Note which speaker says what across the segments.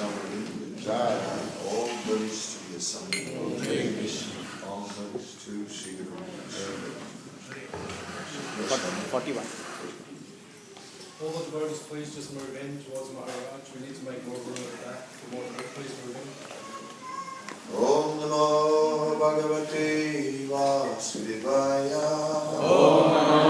Speaker 1: covering, Jaya, all praise to your son. All praise to Forty-one. All that
Speaker 2: God is pleased is my revenge towards Maharaj. We need to make more room at that. The more that please revenge. Om Namo
Speaker 3: Bhagavate Vasudevaya.
Speaker 4: Om Namo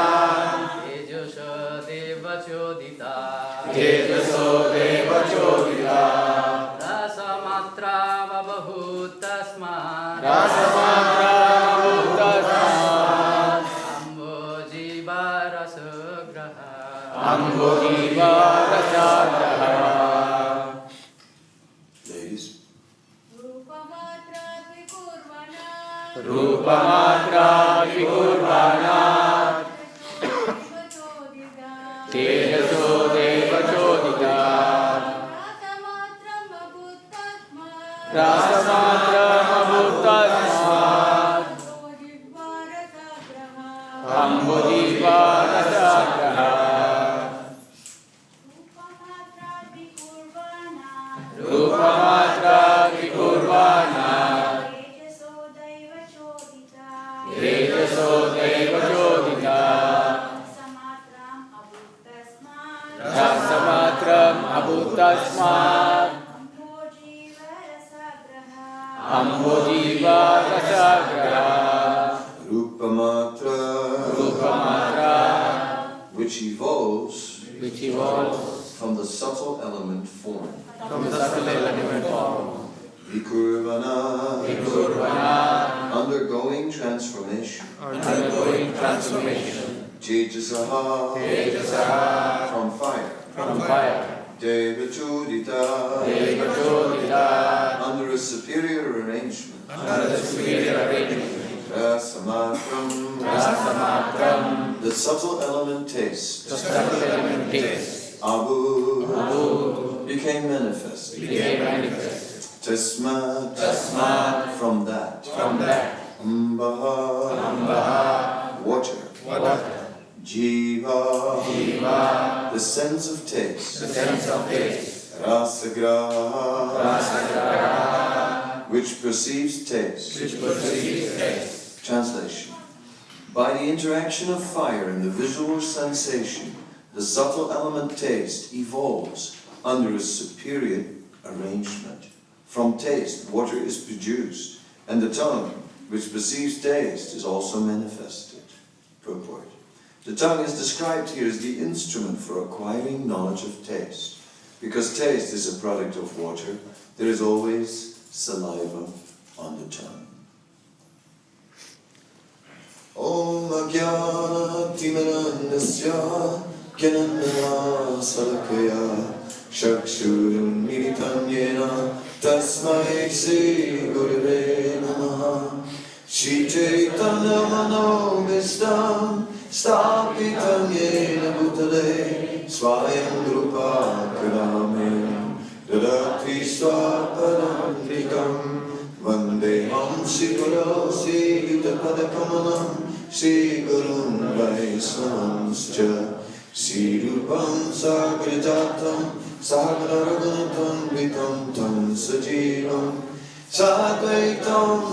Speaker 3: तेजसो Dev चोदिता
Speaker 5: रसमात्रामबहूतस्मात् अम्बोजीवा रसग्रह
Speaker 3: अम्बुजीवा रसाग्रह
Speaker 2: Ladies,
Speaker 6: रूपमात्रात्
Speaker 3: रासमात्रमभूतस्मात् अम्बुदीपारसाग्रहा रूपमात्रादिकुर्वाणा
Speaker 6: तेजसो दैवचोदिता
Speaker 3: रसमात्रम् अभूतस्मात्
Speaker 2: Rupamatra
Speaker 3: Rupamatra
Speaker 2: which evolves
Speaker 3: which evolves
Speaker 2: from the subtle element form.
Speaker 3: From the subtle element form.
Speaker 2: Vikurvana
Speaker 3: Vikurvana.
Speaker 2: Undergoing transformation.
Speaker 3: Undergoing transformation.
Speaker 2: Tejasaha.
Speaker 3: Tejasaha.
Speaker 2: From fire.
Speaker 3: From fire.
Speaker 2: Devachudita,
Speaker 3: Devachudita,
Speaker 2: under a superior arrangement.
Speaker 3: under the superior arrangement.
Speaker 2: Rasamatram,
Speaker 3: Rasamatram,
Speaker 2: the subtle element taste.
Speaker 3: the subtle element taste.
Speaker 2: Abu,
Speaker 3: Abu,
Speaker 2: became manifest.
Speaker 3: became manifest.
Speaker 2: Tasmat,
Speaker 3: Tasmat,
Speaker 2: from that.
Speaker 3: from that.
Speaker 2: Ambaha,
Speaker 3: Ambaha,
Speaker 2: water.
Speaker 3: water.
Speaker 2: Jiva,
Speaker 3: Jiva,
Speaker 2: the sense of taste.
Speaker 3: the sense of taste.
Speaker 2: Rasagraha,
Speaker 3: Rasagraha,
Speaker 2: which perceives taste.
Speaker 4: which perceives taste.
Speaker 2: Translation By the interaction of fire and the visual sensation, the subtle element taste evolves under a superior arrangement. From taste, water is produced, and the tongue, which perceives taste, is also manifested. Purport the tongue is described here as the instrument for acquiring knowledge of taste. Because taste is a product of water, there is always saliva on the tongue. Om Agyana Timanandasya Gyanandana Salakaya Shakshurim Militanyena Tasmai Sri Gurve Namaha Shri Chaitanya Mano Vistam भूतले स्वयं रूपा कलामे ददति स्वापदान्तिकम् वन्देऽहं श्रीगुरो श्रीयुतपदकमलं श्रीगुरुं वैष्णवंश्च श्रीरूपं सागरजातं सागरगुणतं वितं तं सजीवं साद्वैतं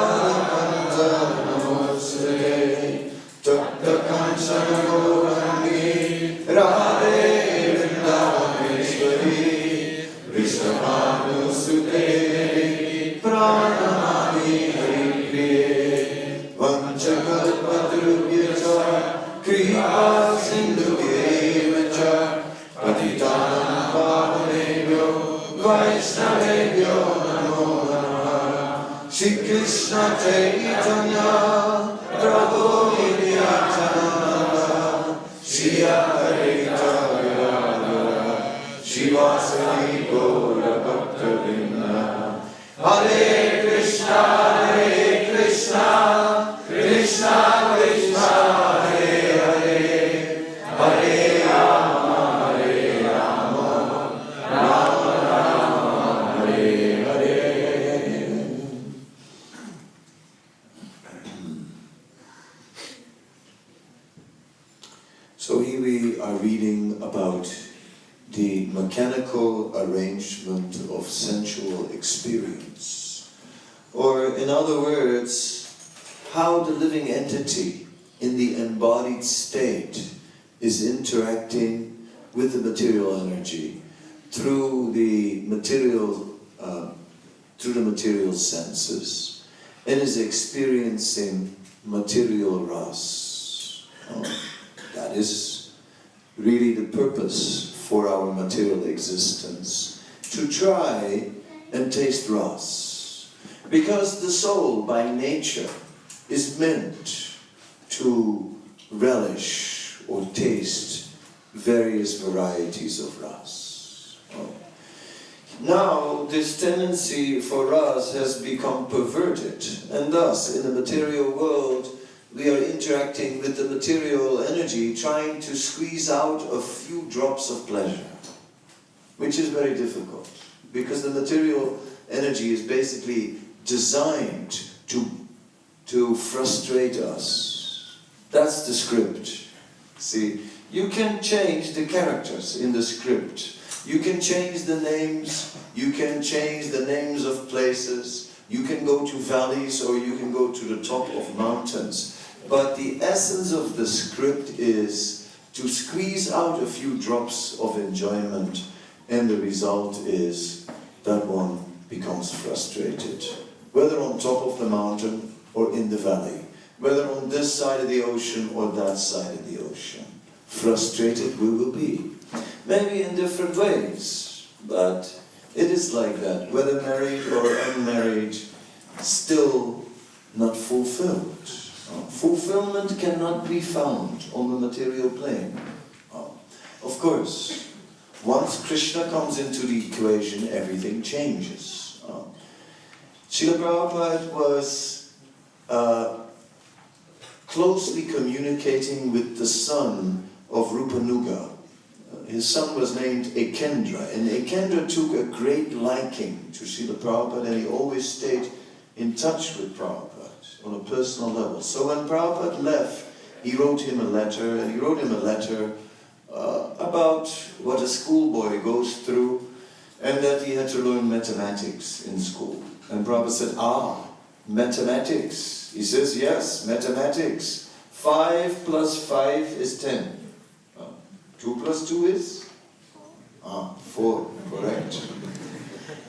Speaker 2: of pleasure, which is very difficult because the material energy is basically designed to, to frustrate us. That's the script. See, you can change the characters in the script. You can change the names, you can change the names of places, you can go to valleys or you can go to the top of mountains. But the essence of the script is to squeeze out a few drops of enjoyment, and the result is that one becomes frustrated. Whether on top of the mountain or in the valley, whether on this side of the ocean or that side of the ocean. Frustrated we will be. Maybe in different ways, but it is like that. Whether married or unmarried, still not fulfilled. Fulfillment cannot be found on the material plane. Uh, Of course, once Krishna comes into the equation, everything changes. Uh, Srila Prabhupada was uh, closely communicating with the son of Rupanuga. His son was named Ekendra, and Ekendra took a great liking to Srila Prabhupada, and he always stayed in touch with Prabhupada on a personal level. So when Prabhupada left, he wrote him a letter, and he wrote him a letter uh, about what a schoolboy goes through, and that he had to learn mathematics in school. And Prabhupada said, Ah, mathematics. He says, Yes, mathematics. Five plus five is ten. Uh, two plus two is? Ah, four, correct.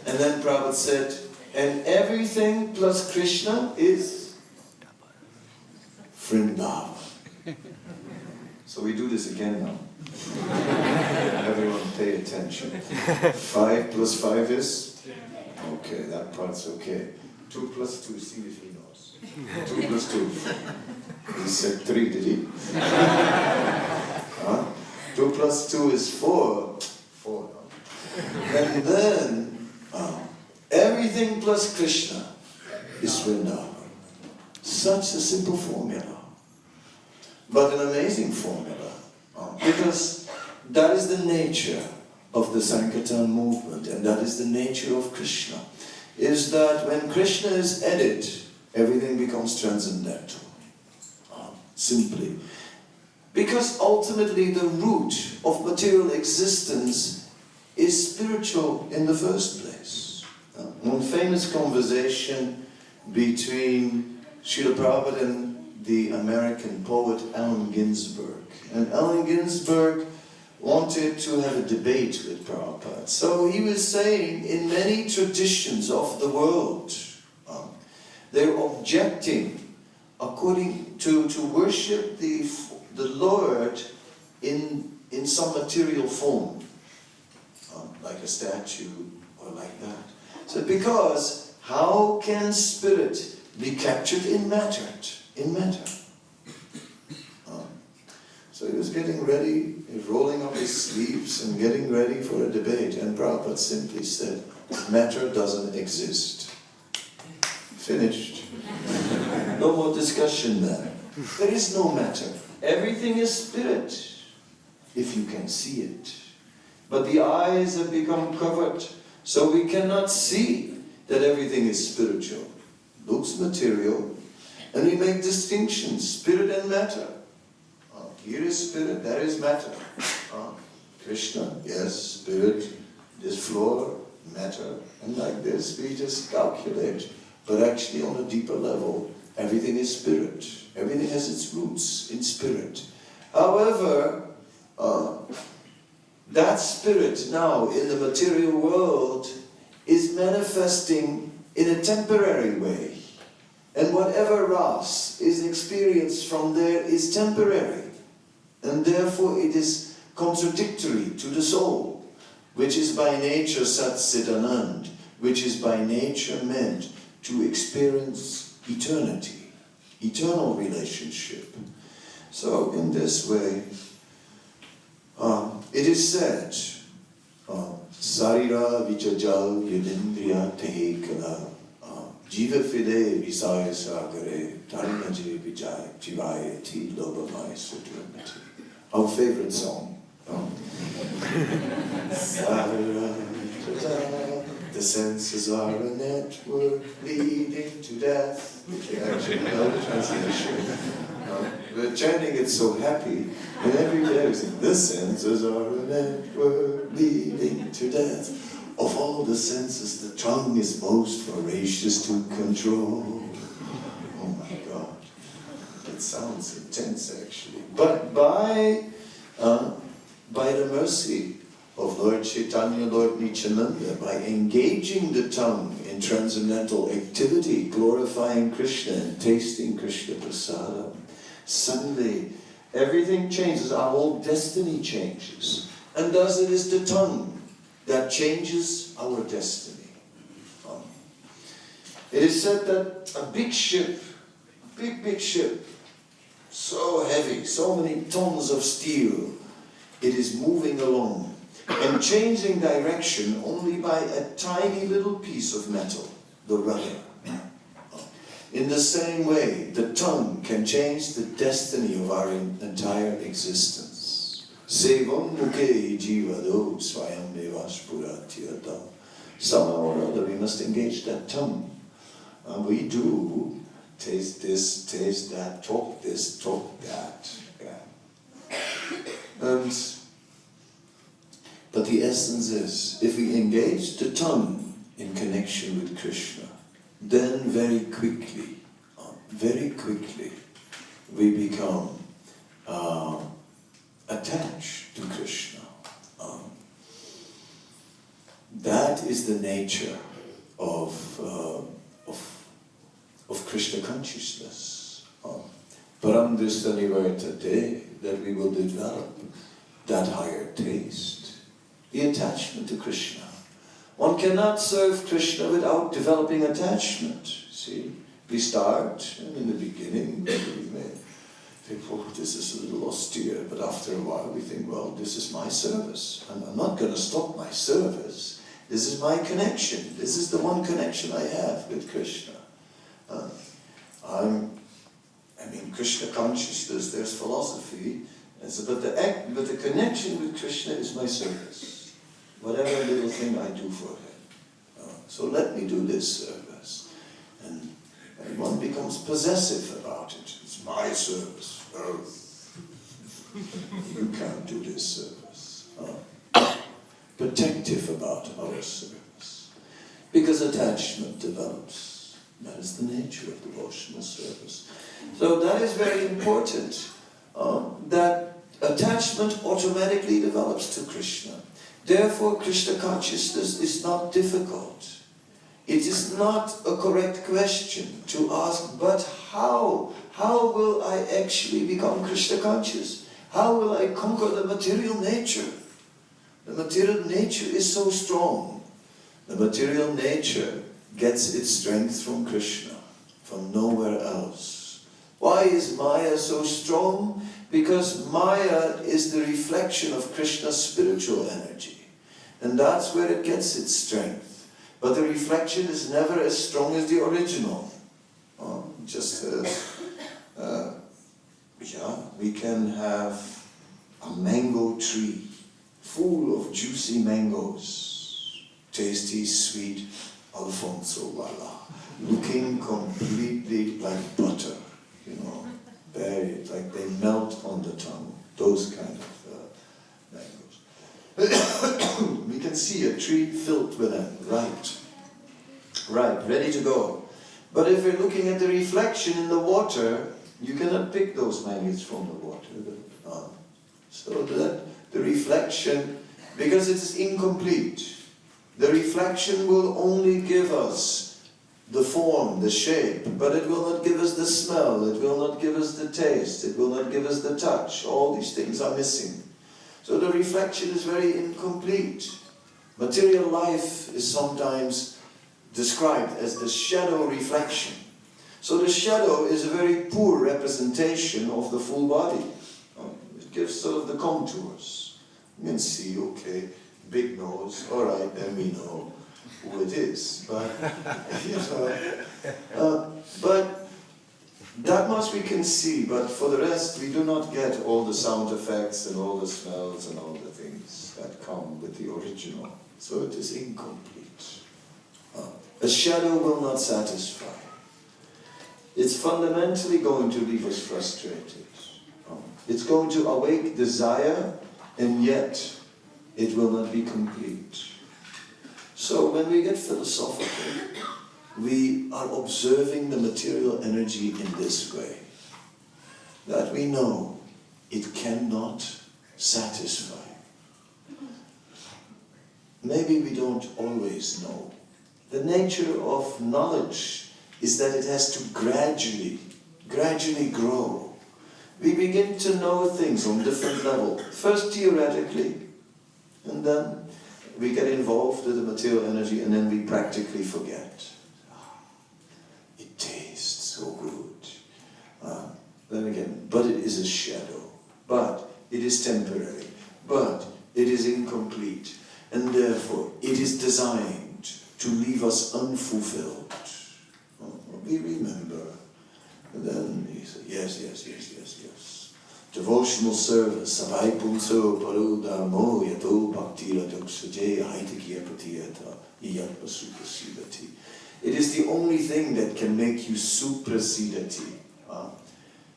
Speaker 2: And then Prabhupada said, and everything plus Krishna is Vrindavan. So we do this again now. Everyone pay attention. Five plus five is? Okay, that part's okay. Two plus two, see if he knows. Two plus two. He said three, did he? Huh? Two plus two is four. Four. no? And then, uh, everything plus Krishna is Vrindavan. Such a simple formula. But an amazing formula. uh, because that is the nature of the Sankirtan movement, and that is the nature of Krishna. Is that when Krishna is added, everything becomes transcendental. Uh, simply. Because ultimately the root of material existence is spiritual in the first place. Uh, one famous conversation between Srila Prabhupada and the American poet Allen Ginsberg. And Allen Ginsberg wanted to have a debate with Prabhupada. So he was saying, in many traditions of the world, um, they're objecting according to, to worship the, the Lord in, in some material form, um, like a statue or like that. So because how can spirit be captured in matter? In matter. Um, so he was getting ready, rolling up his sleeves and getting ready for a debate, and Prabhupada simply said, matter doesn't exist. Finished. No more discussion there. There is no matter. Everything is spirit, if you can see it. But the eyes have become covered, so we cannot see that everything is spiritual. Looks material, and we make distinctions, spirit and matter. Uh, here is spirit, there is matter. Uh, Krishna, yes, spirit, this floor, matter. And like this, we just calculate. But actually, on a deeper level, everything is spirit. Everything has its roots in spirit. However, uh, that spirit now in the material world is manifesting in a temporary way. And whatever ras is experienced from there is temporary. And therefore it is contradictory to the soul, which is by nature Sat Sit Anand, which is by nature meant to experience eternity, eternal relationship. So in this way, um, it is said, um, Sarira Vichajal Yudindriya Tehe Fide Sagare Ti Lobamai Sudramati. Our favorite song. Um, The senses are a network leading to death. Actually know translation. Uh, we're chanting it so happy, and every day we sing, The senses are a network leading to death. Of all the senses, the tongue is most voracious to control. Oh my God. It sounds intense actually. But by, uh, by the mercy of Lord Chaitanya, Lord Nityananda, by engaging the tongue in transcendental activity, glorifying Krishna and tasting Krishna prasadam, suddenly everything changes, our whole destiny changes. And thus it is the tongue that changes our destiny. Um, it is said that a big ship, big, big ship, so heavy, so many tons of steel, it is moving along and changing direction only by a tiny little piece of metal, the rudder. In the same way, the tongue can change the destiny of our entire existence. Sevam mukhe jivado swayam devaspuratiyata. Somehow or other, we must engage that tongue. And we do taste this, taste that, talk this, talk that. Yeah. And, but the essence is, if we engage the tongue in connection with Krishna, then very quickly, very quickly, we become uh, attached to Krishna. Um, that is the nature of, uh, of, of Krishna consciousness. Um, Param Drishtanivartate, that we will develop that higher taste, the attachment to Krishna. One cannot serve Krishna without developing attachment. See, we start, and in the beginning, we may oh, this is a little austere, but after a while we think, well, this is my service. and I'm not going to stop my service. This is my connection. This is the one connection I have with Krishna. Uh, I'm, I mean, Krishna consciousness, there's philosophy, so, but, the act, but the connection with Krishna is my service. Whatever little thing I do for him. Uh, so let me do this service. And, and one becomes possessive about it. It's my service. Oh, you can't do this service. Uh, protective about our service. Because attachment develops. That is the nature of devotional service. So that is very important. Um, that attachment automatically develops to Krishna. Therefore, Krishna consciousness is not difficult. It is not a correct question to ask, but how? How will I actually become Krishna conscious? How will I conquer the material nature? The material nature is so strong. The material nature gets its strength from Krishna, from nowhere else. Why is Maya so strong? Because Maya is the reflection of Krishna's spiritual energy. And that's where it gets its strength. But the reflection is never as strong as the original. Uh, just as, uh, yeah, we can have a mango tree full of juicy mangoes, tasty, sweet Alphonso Wala, looking completely like butter, you know, very, like they melt on the tongue, those kind of uh, mangoes. we can see a tree filled with them, right, right, ready to go. But if we're looking at the reflection in the water, you cannot pick those mangoes from the water. Uh, so that the reflection, because it is incomplete, the reflection will only give us the form, the shape, but it will not give us the smell, it will not give us the taste, it will not give us the touch. All these things are missing. So the reflection is very incomplete. Material life is sometimes described as the shadow reflection. So the shadow is a very poor representation of the full body. It gives sort of the contours. You can see, okay, big nose, all right, then we know who it is. But, you know, uh, but that much we can see, but for the rest, we do not get all the sound effects and all the smells and all the things that come with the original. So it is incomplete. Uh, a shadow will not satisfy. It's fundamentally going to leave us frustrated. It's going to awake desire, and yet it will not be complete. So when we get philosophical, we are observing the material energy in this way. That we know it cannot satisfy. Maybe we don't always know. The nature of knowledge is that it has to gradually, gradually grow. We begin to know things on different level. First theoretically, and then we get involved with the material energy and then we practically forget. It tastes so good. Uh, then again, but it is a shadow. But it is temporary. But it is incomplete. And therefore, it is designed to leave us unfulfilled. We remember. And then he said, yes, yes, yes, yes, yes. Devotional service, Savai Punso Paruda Mo Yato Bhaktira Doksaje Haitakia Patiyata Iyatpa Suprasidati. It is the only thing that can make you suprasidati. Uh,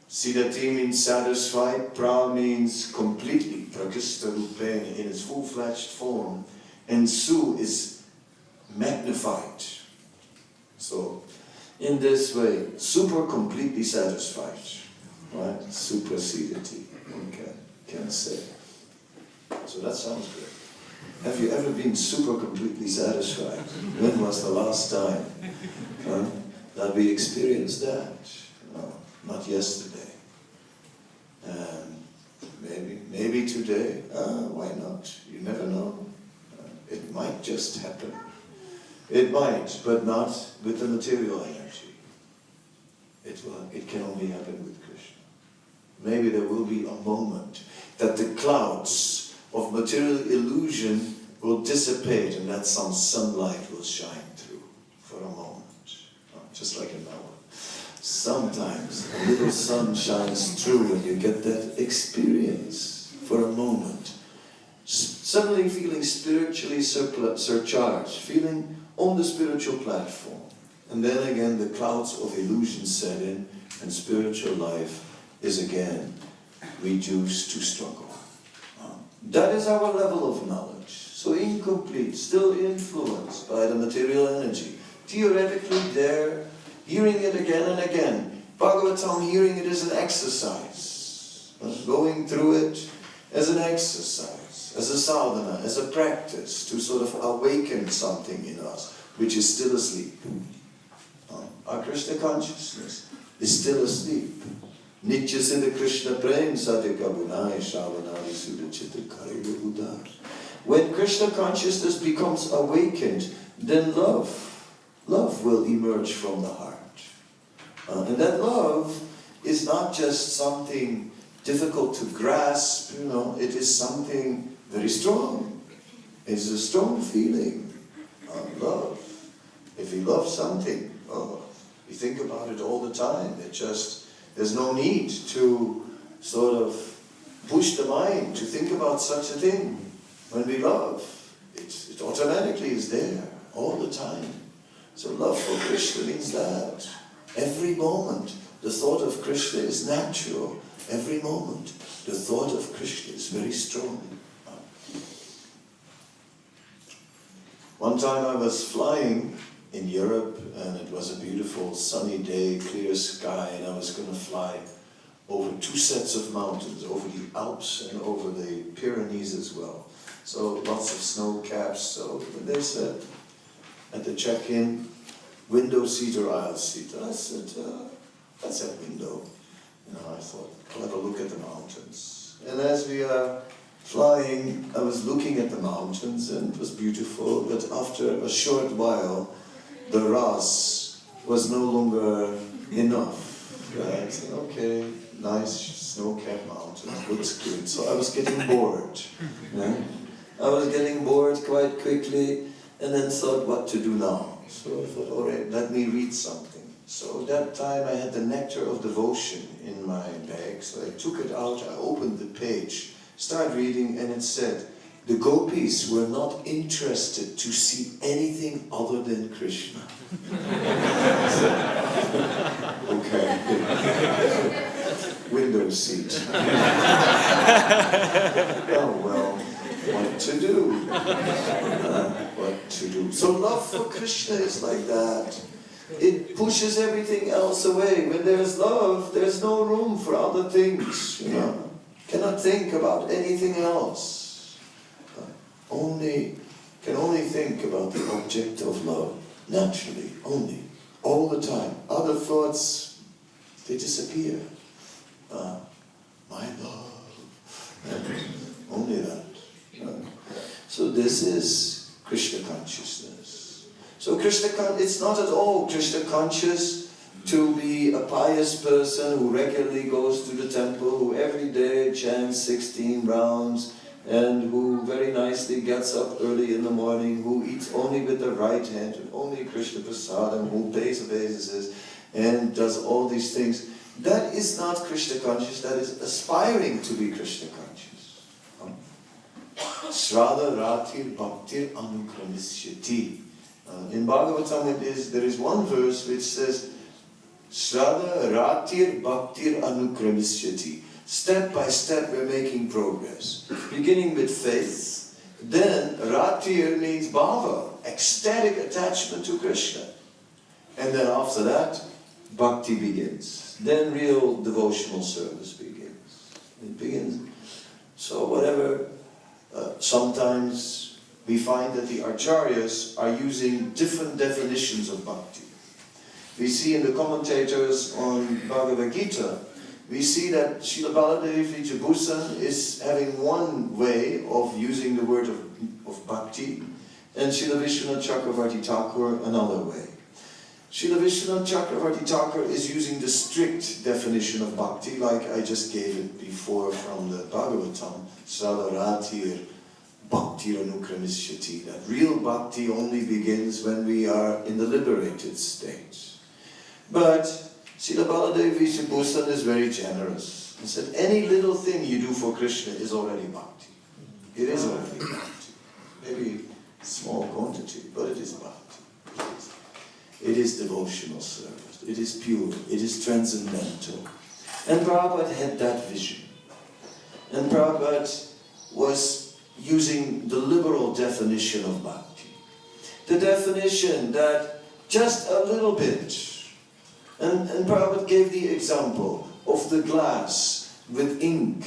Speaker 2: Siddhati means satisfied, pra means completely, prakista rupena, in its full-fledged form, and su is magnified. In this way, super completely satisfied, right? Suprasidati, one can, can say. So that sounds good. Have you ever been super completely satisfied? When was the last time huh, that we experienced that? No, not yesterday. Um, maybe, maybe today. Ah, why not? You never know. Uh, it might just happen. It might, but not with the material. It will. It can only happen with Krishna. Maybe there will be a moment that the clouds of material illusion will dissipate and that some sunlight will shine through for a moment. Uh, Just like an hour. Sometimes a little sun shines through and you get that experience for a moment. S- Suddenly feeling spiritually surpl- surcharged, feeling on the spiritual platform. And then again the clouds of illusion set in and spiritual life is again reduced to struggle. Uh, That is our level of knowledge. So incomplete, still influenced by the material energy. Theoretically there, hearing it again and again. Bhagavatam, hearing it is an exercise. Going through it as an exercise, as a sadhana, as a practice to sort of awaken something in us which is still asleep. Uh, Our Krishna consciousness is still asleep. Nitya Siddha Krishna Prem Bunai Shavanari Sudachita Karya Udar. When Krishna consciousness becomes awakened, then love, love will emerge from the heart. Uh, and that love is not just something difficult to grasp, you know, it is something very strong. It's a strong feeling of love. If you love something, we think about it all the time. It just, there's no need to sort of push the mind to think about such a thing. When we love, it, it automatically is there all the time. So love for Krishna means that. Every moment, the thought of Krishna is natural. Every moment, the thought of Krishna is very strong. One time I was flying in Europe and it was a beautiful sunny day, clear sky, and I was going to fly over two sets of mountains, over the Alps and over the Pyrenees as well. So lots of snow caps. So they said at the check-in, window seat or aisle seat. And I said, uh, that's that window. You know, I thought, I'll have a look at the mountains. And as we are flying, I was looking at the mountains and it was beautiful, but after a short while, the RAS was no longer enough. Right? Okay, nice snow-capped mountain, good, good. So I was getting bored. yeah. I was getting bored quite quickly and then thought what to do now. So I thought, all right, let me read something. So that time I had the Nectar of Devotion in my bag, so I took it out, I opened the page, started reading, and it said, the gopis were not interested to see anything other than Krishna. okay. Window seat. oh well, what to do? Uh, what to do? So love for Krishna is like that. It pushes everything else away. When there's love, there's no room for other things. You know, cannot think about anything else. Only can only think about the object of love naturally, only, all the time. Other thoughts, they disappear. Uh, my love, only that. Uh, so this is Krishna consciousness. So Krishna, con- it's not at all Krishna conscious to be a pious person who regularly goes to the temple, who every day chants 16 rounds, and who very nicely gets up early in the morning, who eats only with the right hand, and only Krishna prasadam, who pays obeisances, and does all these things. That is not Krishna conscious, that is aspiring to be Krishna conscious. Shraddha Ratir Bhaktir Anukramishyati. Uh, in Bhagavatam, it is, there is one verse which says, Shraddha Ratir Bhaktir Anukramishyati. Step by step, we're making progress. Beginning with faith, then Ratir means bhava, ecstatic attachment to Krishna. And then after that, bhakti begins. Then real devotional service begins. It begins. So, whatever, uh, sometimes we find that the acharyas are using different definitions of bhakti. We see in the commentators on Bhagavad Gita, we see that Srila Baladev Vidyabhushan is having one way of using the word of, of bhakti, and Srila Vishwanath Chakravarti Thakur another way. Srila Vishwanath Chakravarti Thakur is using the strict definition of bhakti, like I just gave it before from the Bhagavatam, Sadaratir Bhakti Anukramishyati, that real bhakti only begins when we are in the liberated state. But Srila Baladev Vidyabhushan is very generous. He said, any little thing you do for Krishna is already bhakti. It is already bhakti. Maybe small quantity, but it is bhakti. It is, it is devotional service. It is pure. It is transcendental. And Prabhupada had that vision. And Prabhupada was using the liberal definition of bhakti. The definition that just a little bit and, and Prabhupada gave the example of the glass with ink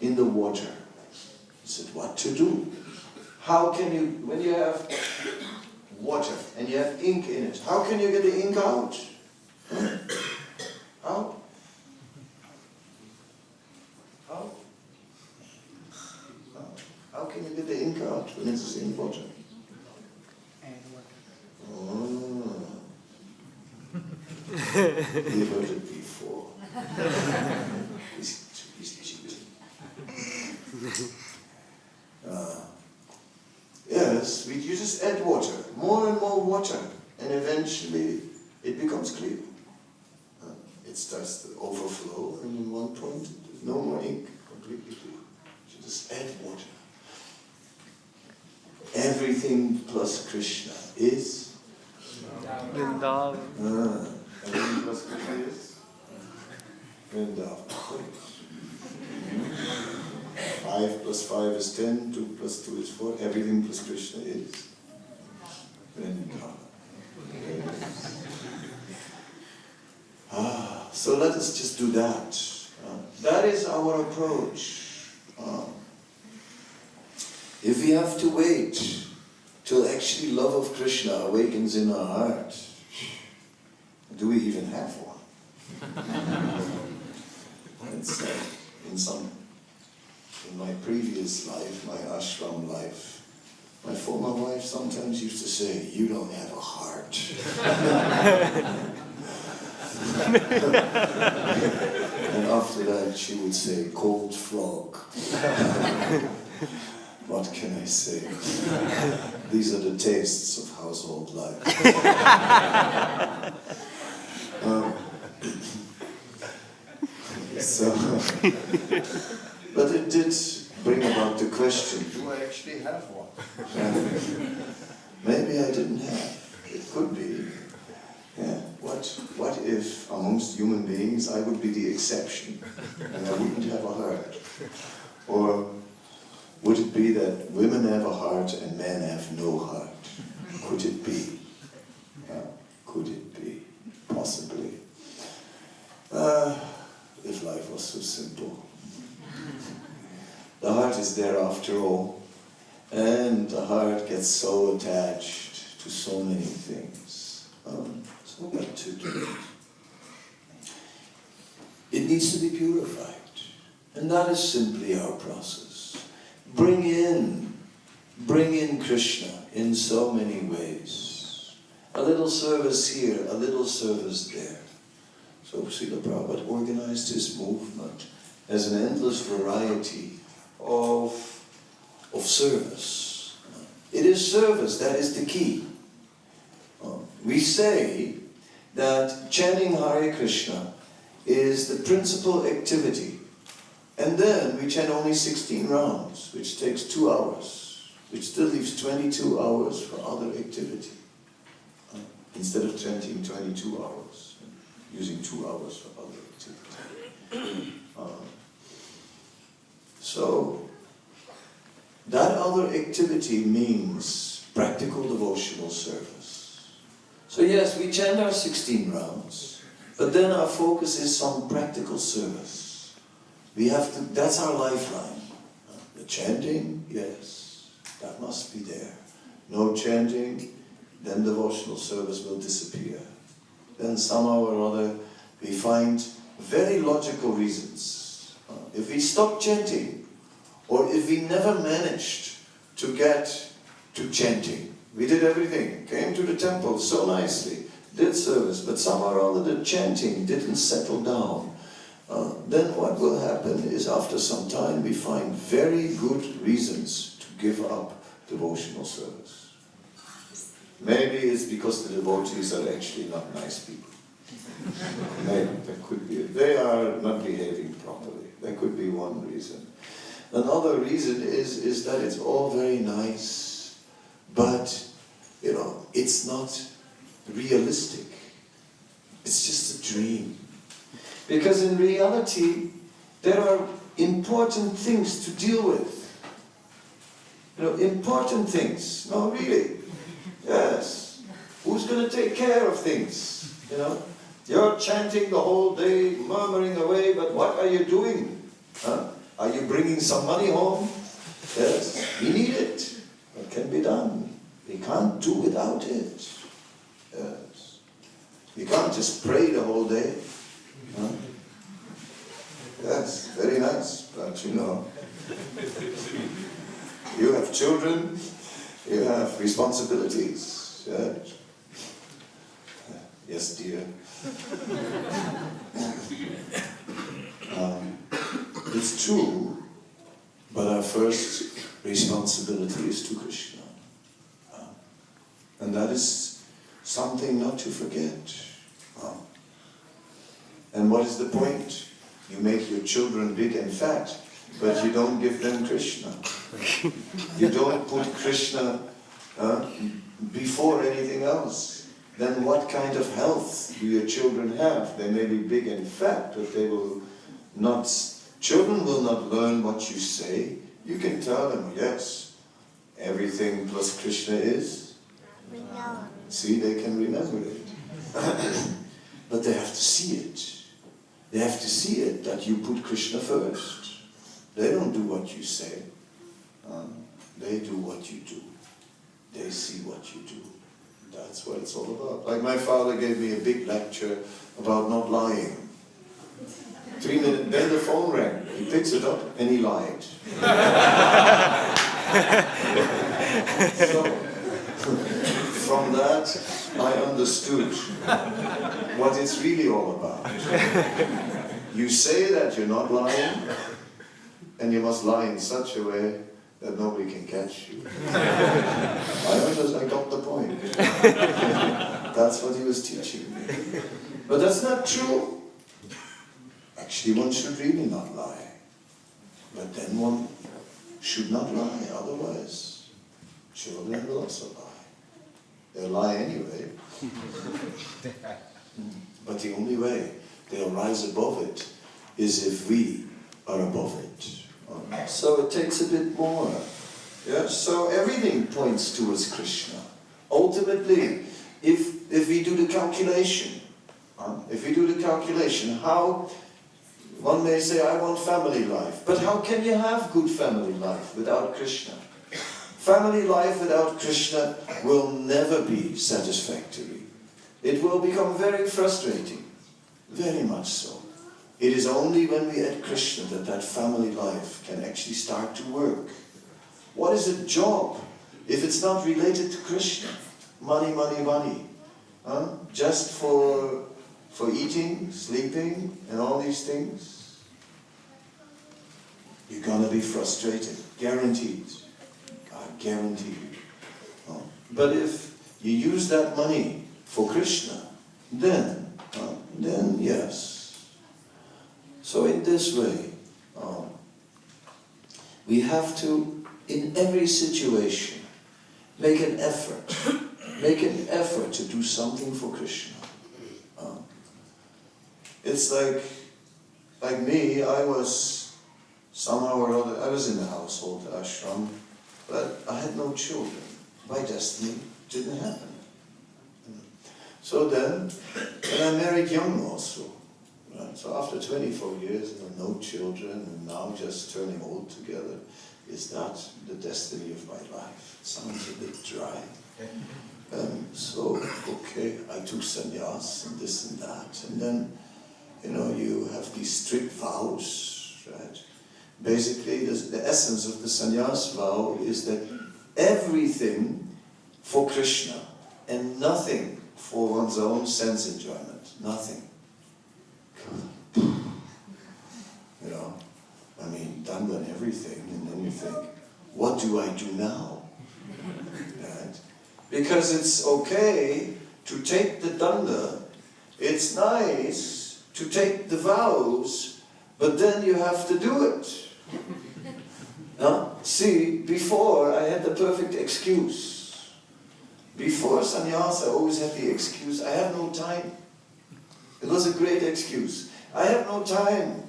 Speaker 2: in the water. He said, what to do? How can you, when you have water and you have ink in it, how can you get the ink out? How? How? How? How can you get the ink out when it's in water? Oh. He heard it before. cheating. Uh, yes, we, you just add water, more and more water, and eventually it becomes clear. Uh, it starts to overflow, and in one point, no more ink, completely clear. You just add water. Everything plus Krishna is.
Speaker 5: Vrindavan.
Speaker 2: Ah, everything plus Krishna is. Vrindavan. Five plus five is ten, two plus two is four, everything plus Krishna is Vrindavan. Ah, so let us just do that. Uh, that is our approach. Uh, if we have to wait till actually love of Krishna awakens in our heart, do we even have one? it's uh, in some, in my previous life, my ashram life, my former wife sometimes used to say, "You don't have a heart." and after that, she would say, "Cold frog." What can I say? These are the tastes of household life. Um, so, but it did bring about the question: Do I actually have one? Maybe I didn't have. It could be. Yeah. What? What if amongst human beings I would be the exception, and I wouldn't have a heart? Or would it be that women have a heart and men have no heart? Could it be? Yeah, could it be? Possibly. Uh, if life was so simple. The heart is there after all, and the heart gets so attached to so many things. Um, so what to do? It needs to be purified, and that is simply our process bring in, bring in Krishna in so many ways. A little service here, a little service there. So Srila Prabhupada organized his movement as an endless variety of, of service. It is service that is the key. Uh, We say that chanting Hare Krishna is the principal activity. And then we chant only 16 rounds, which takes two hours, which still leaves 22 hours for other activity. Instead of chanting 22 hours, using two hours for other activity. Uh, so, that other activity means practical devotional service. So, yes, we chant our 16 rounds, but then our focus is on practical service. We have to, that's our lifeline. The chanting, yes, that must be there. No chanting, then devotional service will disappear. Then somehow or other we find very logical reasons. Uh, If we stop chanting, or if we never managed to get to chanting, we did everything, came to the temple so nicely, did service, but somehow or other the chanting didn't settle down. Uh, then what will happen is after some time we find very good reasons to give up devotional service. Maybe it's because the devotees are actually not nice people. Maybe that could be. They are not behaving properly. That could be one reason. Another reason is is that it's all very nice, but you know it's not realistic. It's just a dream. Because in reality, there are important things to deal with. You know, important things. No, really. Yes. Who's going to take care of things? You know, you're chanting the whole day, murmuring away, but what are you doing? Huh? Are you bringing some money home? Yes, we need it. What can be done? We can't do without it. Yes. You can't just pray the whole day. Huh? Yes, very nice, but you know, you have children, you have responsibilities. Yes, yes dear. Um, it's true, but our first responsibility is to Krishna. Uh, and that is something not to forget. Uh, and what is the point? You make your children big and fat, but you don't give them Krishna. You don't put Krishna uh, before anything else. Then what kind of health do your children have? They may be big and fat, but they will not, children will not learn what you say. You can tell them, yes, everything plus Krishna is. See, they can remember it. but they have to see it. They have to see it that you put Krishna first. They don't do what you say. Um, they do what you do. They see what you do. That's what it's all about. Like my father gave me a big lecture about not lying. Three minutes, then the phone rang. He picks it up and he lied. so, from that, I understood what it's really all about. You say that you're not lying, and you must lie in such a way that nobody can catch you. I understand, I got the point. That's what he was teaching me. But that's not true. Actually, one should really not lie. But then one should not lie, otherwise, children will also lie. They'll lie anyway. but the only way they'll rise above it is if we are above it. So it takes a bit more. Yeah? So everything points towards Krishna. Ultimately, if, if we do the calculation, if we do the calculation, how one may say, I want family life. But how can you have good family life without Krishna? Family life without Krishna will never be satisfactory. It will become very frustrating. Very much so. It is only when we add Krishna that that family life can actually start to work. What is a job if it's not related to Krishna? Money, money, money. Huh? Just for, for eating, sleeping, and all these things? You're gonna be frustrated. Guaranteed. I guarantee you. Oh. But if you use that money for Krishna, then, uh, then yes. So in this way, um, we have to, in every situation, make an effort, make an effort to do something for Krishna. Um, it's like, like me, I was somehow or other, I was in the household ashram, but I had no children. By destiny, didn't happen. So then, and I married young also. Right? So after 24 years, know, no children, and now just turning old together, is that the destiny of my life? It sounds a bit dry. Um, so, okay, I took sannyas and this and that, and then, you know, you have these strict vows, right? Basically, the, the essence of the sannyas vow is that everything for Krishna and nothing for one's own sense enjoyment. Nothing. You know, I mean, done done everything, and then you think, what do I do now? Because it's okay to take the danda, it's nice to take the vows, but then you have to do it. Huh? See, before I had the perfect excuse. Before sannyasa, I always had the excuse, I have no time. It was a great excuse. I have no time.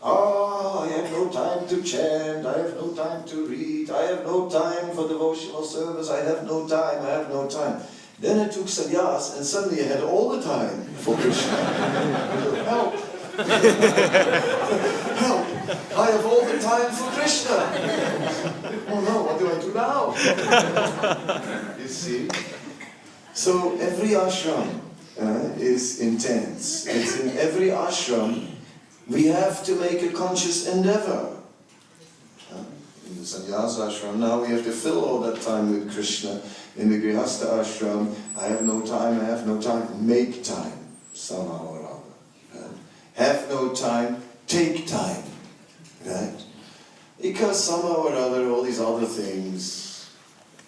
Speaker 2: Oh, I have no time to chant, I have no time to read, I have no time for devotional service, I have no time, I have no time. Then I took sannyas and suddenly I had all the time for Krishna. Help! Help! I have all the time for Krishna! Oh no, what do I do now? you see? So every ashram uh, is intense. It's in every ashram we have to make a conscious endeavor. Uh, in the sannyasa ashram now we have to fill all that time with Krishna. In the grihastha ashram, I have no time, I have no time. Make time somehow or other. Uh, have no time, take time. Right? Because somehow or other, all these other things,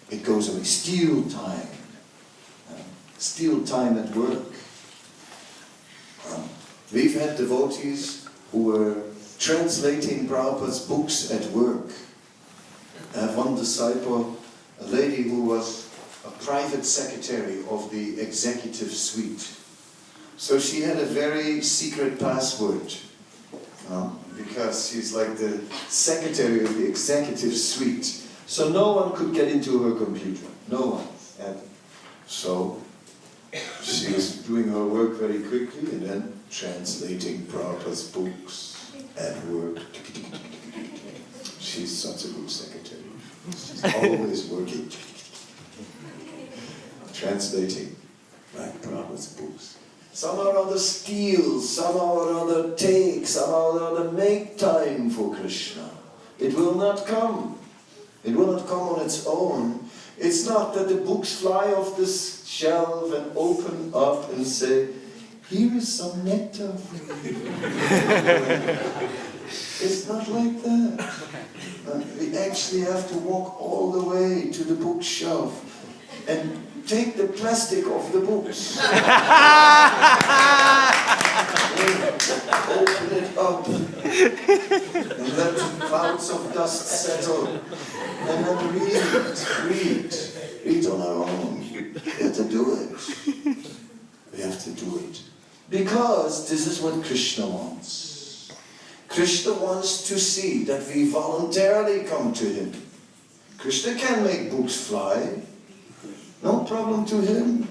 Speaker 2: it goes away. Steal time. Steal time at work. Um, we've had devotees who were translating Prabhupada's books at work. I have one disciple, a lady who was a private secretary of the executive suite. So she had a very secret password. um, because she's like the secretary of the executive suite. So no one could get into her computer. No one. And so she was doing her work very quickly and then translating Prabhupada's books at work. She's such a good secretary. She's always working. Translating like Prabhupada's books. Somehow or other steal, somehow or other take, somehow or other make time for Krishna. It will not come. It will not come on its own. It's not that the books fly off this shelf and open up and say, here is some nectar for you. it's not like that. Uh, we actually have to walk all the way to the bookshelf and take the plastic off the books. Open it up and let the clouds of dust settle and then read, read, read on our own. We have to do it. We have to do it. Because this is what Krishna wants. Krishna wants to see that we voluntarily come to him. Krishna can make books fly. No problem to him.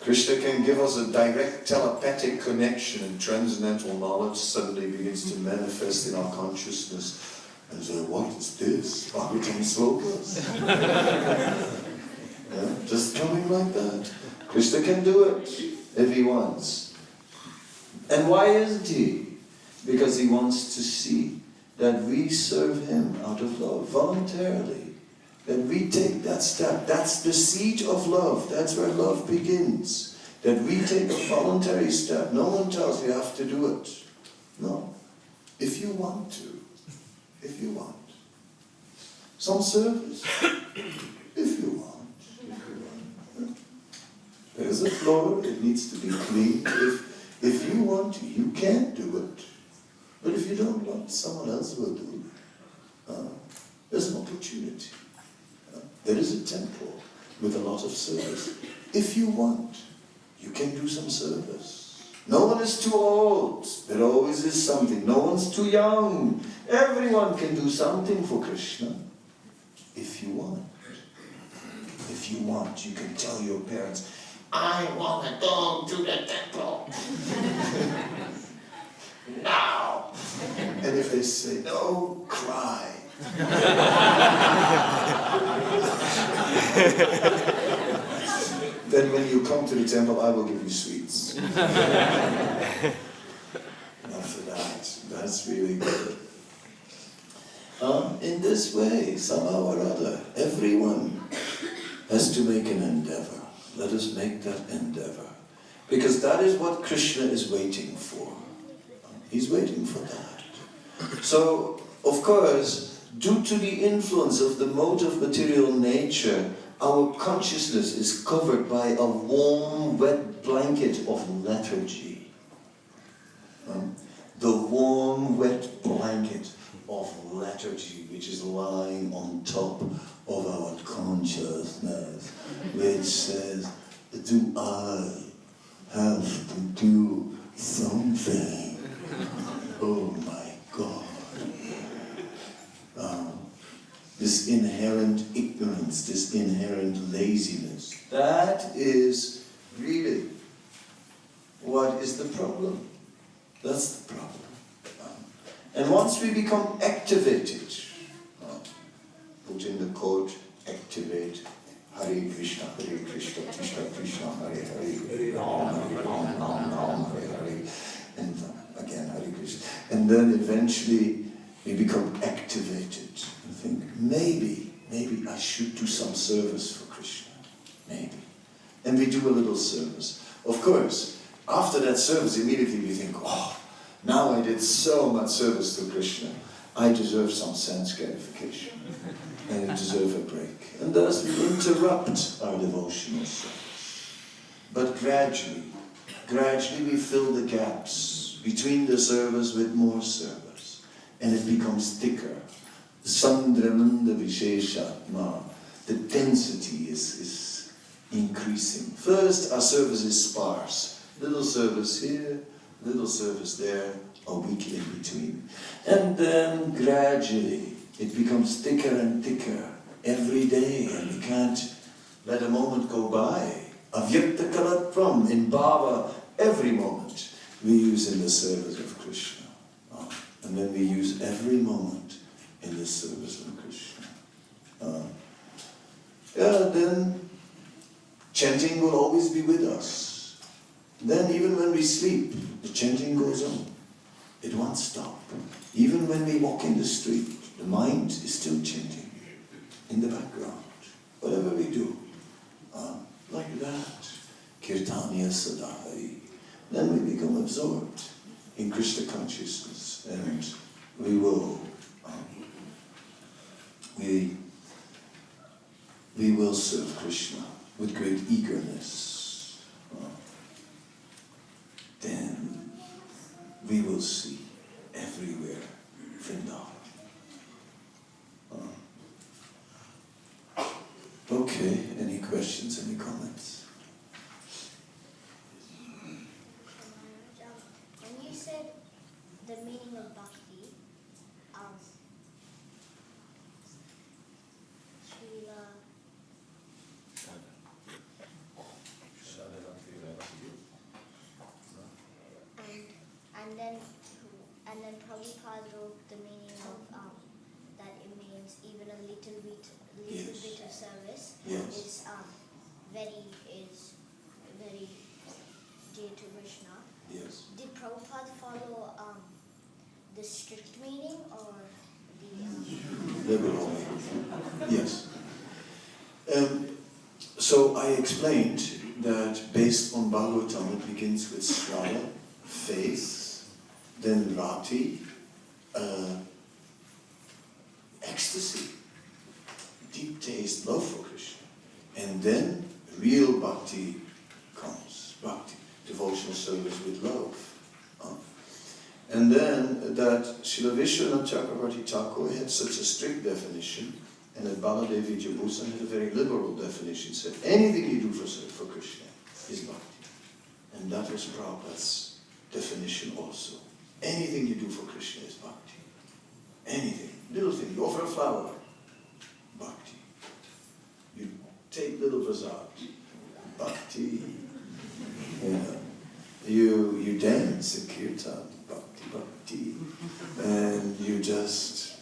Speaker 2: Krishna can give us a direct telepathic connection and transcendental knowledge suddenly begins to manifest in our consciousness. And say, what is this? Bhagavatam slokas? yeah, just coming like that. Krishna can do it if he wants. And why isn't he? Because he wants to see that we serve him out of love voluntarily. That we take that step. That's the seed of love. That's where love begins. That we take a voluntary step. No one tells you you have to do it. No. If you want to. If you want. Some service. If you want. There's a floor, it needs to be cleaned. If, if you want, you can do it. But if you don't want, someone else will do. Uh, there's an opportunity. Uh, there is a temple with a lot of service. If you want, you can do some service. No one is too old. There always is something. No one's too young. Everyone can do something for Krishna. If you want. If you want, you can tell your parents, I want to go to the temple. now. And if they say no, cry. then when you come to the temple, I will give you sweets. After that, that's really good. Um, in this way, somehow or other, everyone has to make an endeavor. Let us make that endeavor. Because that is what Krishna is waiting for. He's waiting for that. So, of course, due to the influence of the mode of material nature, our consciousness is covered by a warm, wet blanket of lethargy. Um, the warm, wet blanket of lethargy which is lying on top of our consciousness, which says, Do I have to do something? Oh my God. Um, this inherent ignorance, this inherent laziness, that is really what is the problem. That's the problem. Um, and once we become activated, put in the quote, activate, Hare Krishna, Hare Krishna, Krishna Krishna, Hare Hare, Ram, Hare Ram, Ram Ram, Hare Hare, and again Hare Krishna. And then eventually we become activated and think, maybe, maybe I should do some service for Krishna. Maybe. And we do a little service. Of course, after that service, immediately we think, oh, now I did so much service to Krishna. I deserve some sense gratification. and deserve a break. And thus we interrupt our devotional service. But gradually, gradually we fill the gaps between the service with more service. And it becomes thicker. Sandrananda Visheshatma. The density is, is increasing. First, our service is sparse. Little service here, little service there, a week in between. And then gradually it becomes thicker and thicker every day, and we can't let a moment go by. Avyartha kalatvam in Baba, every moment we use in the service of Krishna. Uh, and then we use every moment in the service of Krishna. Uh, yeah, then chanting will always be with us. Then even when we sleep, the chanting goes on. It won't stop. Even when we walk in the street, the mind is still chanting in the background. Whatever we do, uh, like that. Kirtaniya Sada Hari. Then we become absorbed in Krishna consciousness and we will um, we we will serve Krishna with great eagerness. Uh, then we will see everywhere Vrindavan. Uh, okay, any questions, any comments?
Speaker 7: When you said the meaning of bhakti, um, and, and then and then Prabhupada wrote the meaning of um, that it means even a little bit little
Speaker 2: Yes.
Speaker 7: bit of service
Speaker 2: Yes.
Speaker 7: is um, very is very dear to Krishna.
Speaker 2: Yes.
Speaker 7: Did Prabhupada follow um, the strict meaning or the um,
Speaker 2: Liberal. Yes. Um, so I explained that based on Bhagavatam it begins with Shraddha, faith, then Rati, uh, ecstasy, deep taste, love for Krishna, and then real bhakti comes. bhakti, devotional service with love. Uh, and then that Srila Vishwanath Chakravarti Thakur had such a strict definition, and that Baladev Vidyabhushan had a very liberal definition, said anything you do for, for Krishna is bhakti. And that was Prabhupada's definition also. Anything you do for Krishna is bhakti. Anything. Little thing. You offer a flower. Bhakti. You take little prasad. Bhakti. Yeah. You you dance in kirtan. Bhakti, bhakti. And you just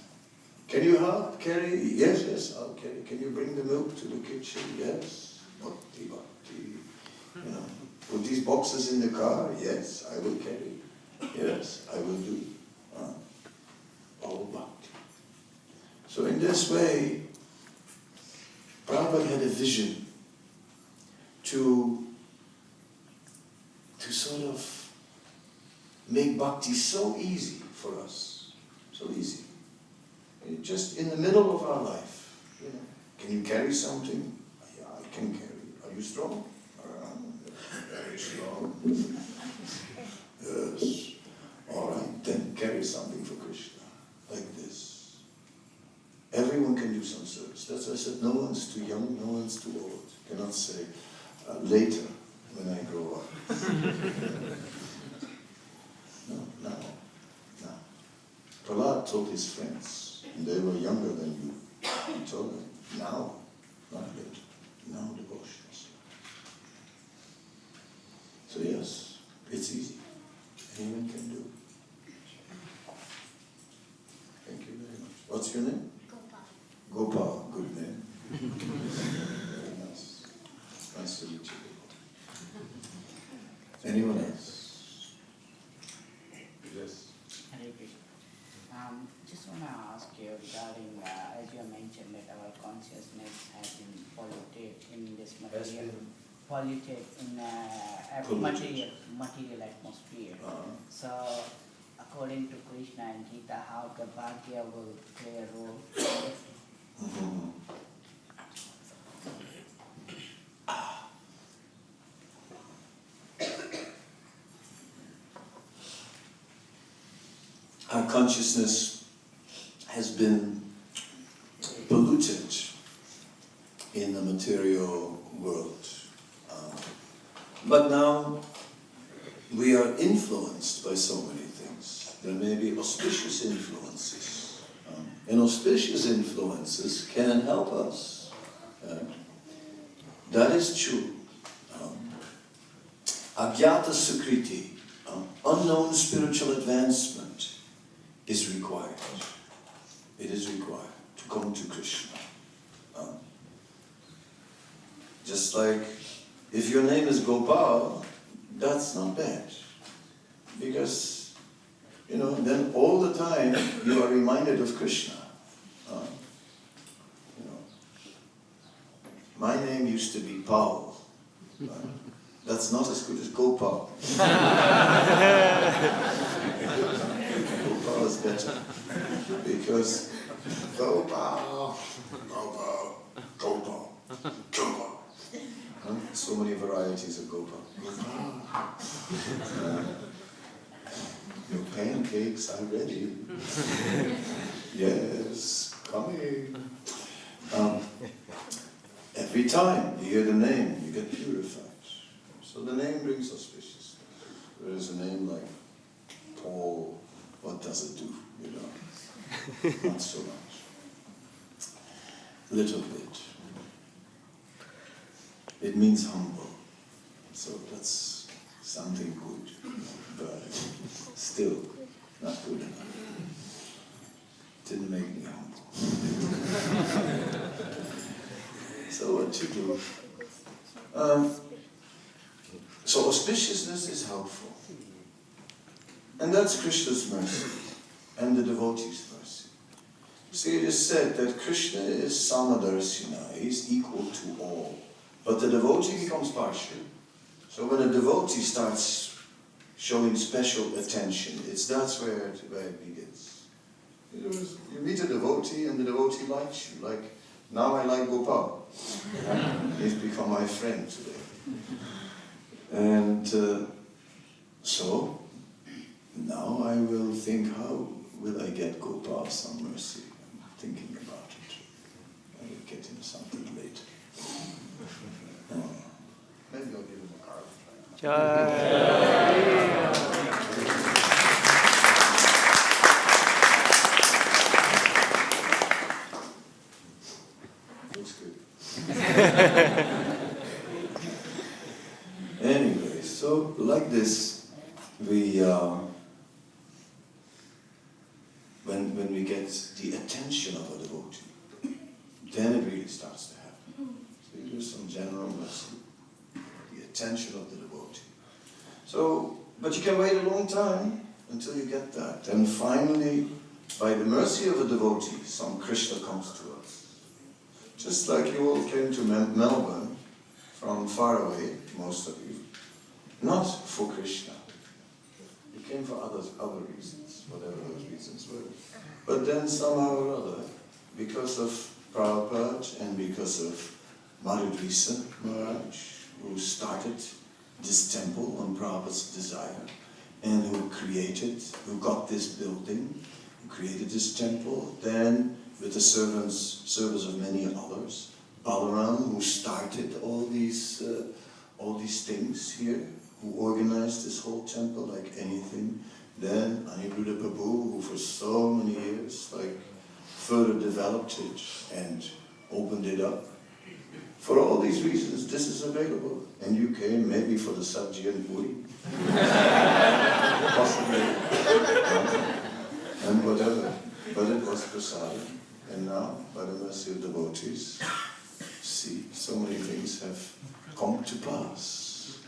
Speaker 2: can you help carry? Yes, yes, I'll carry. Can you bring the milk to the kitchen? Yes. Bhakti, bhakti. You know. Put these boxes in the car? Yes, I will carry. Yes, I will do. Uh, all bhakti. So in this way, vision to, to sort of make bhakti so easy for us. So easy. Just in the middle of our life. Can you carry something? Yeah, I can carry. Are you strong? Um, very strong. yes. All right, then carry something for Krishna, like this. Everyone can do some service. That's why I said no one's too young, no one's too old. You cannot say uh, later when I grow up. no, now, now. Prahlad told his friends, and they were younger than you. He told them, now, not later, now devotions. So yes, it's easy. Anyone can do. Thank you very much. What's your name?
Speaker 7: Gopal.
Speaker 2: Gopal, good name. very nice. Nice to meet you. Anyone else? Yes.
Speaker 4: Hare Krishna. Um, just want to ask you regarding, uh, as you mentioned, that our consciousness has been polluted in this material, polluted in uh, a material, material atmosphere.
Speaker 2: Uh,
Speaker 4: So, according to Krishna and Gita, how the Bhagya will play a role?
Speaker 2: Our consciousness has been polluted in the material world. Um, but now we are influenced by so many things. There may be auspicious influences. And auspicious influences can help us. Uh, that is true. Um, Agyata Sukriti, um, unknown spiritual advancement, is required. It is required to come to Krishna. Um, just like if your name is Gopal, that's not bad. Because, you know, then all the time you are reminded of Krishna. Uh, you know, my name used to be Paul. That's not as good as Gopal. Gopal is better. Because Gopal, Gopal, Gopal, Gopal. Huh? So many varieties of Gopal. Gopal. Uh, your pancakes are ready. yes, coming. Um, every time you hear the name, you get purified. So the name brings auspiciousness. Whereas a name like Paul, what does it do? You know, not so much. Little bit. It means humble. So that's something good, but still not good enough. Didn't make me humble. so what to do? Um, so auspiciousness is helpful. And that's Krishna's mercy and the devotee's mercy. See, it is said that Krishna is Samadarsina, he is equal to all. But the devotee becomes partial. So when a devotee starts showing special attention, it's that's where it, where it begins. You, meet a devotee and the devotee likes you. Like, now I like Gopal. He's become my friend today. And uh, so now I will think how will I get Gopal some mercy? I'm thinking about it. I will get him something later. Oh. Maybe I'll give him a card.
Speaker 5: Jai.
Speaker 2: Looks good. anyway, so like this, we uh, when when we get the attention of a devotee, then it really starts to happen. So there's some general mercy, the attention of the devotee. So, but you can wait a long time until you get that. Then finally, by the mercy of a devotee, some Krishna comes to us. Just like you all came to Melbourne from far away, most of you, not for Krishna. You came for others, other reasons, whatever those reasons were. But then somehow or other, because of Prabhupada and because of Madhudvisa Maharaj, who started this temple on Prabhupada's desire, and who created, who got this building, who created this temple, then with the servants, service of many others, Balaram, who started all these, uh, all these things here, who organized this whole temple like anything, then Aniruddha Prabhu, who for so many years, like, further developed it and opened it up. For all these reasons, this is available. And you came maybe for the sabji and puri. Possibly. and whatever. But it was prasadam. And now, by the mercy of devotees, see, so many things have come to pass.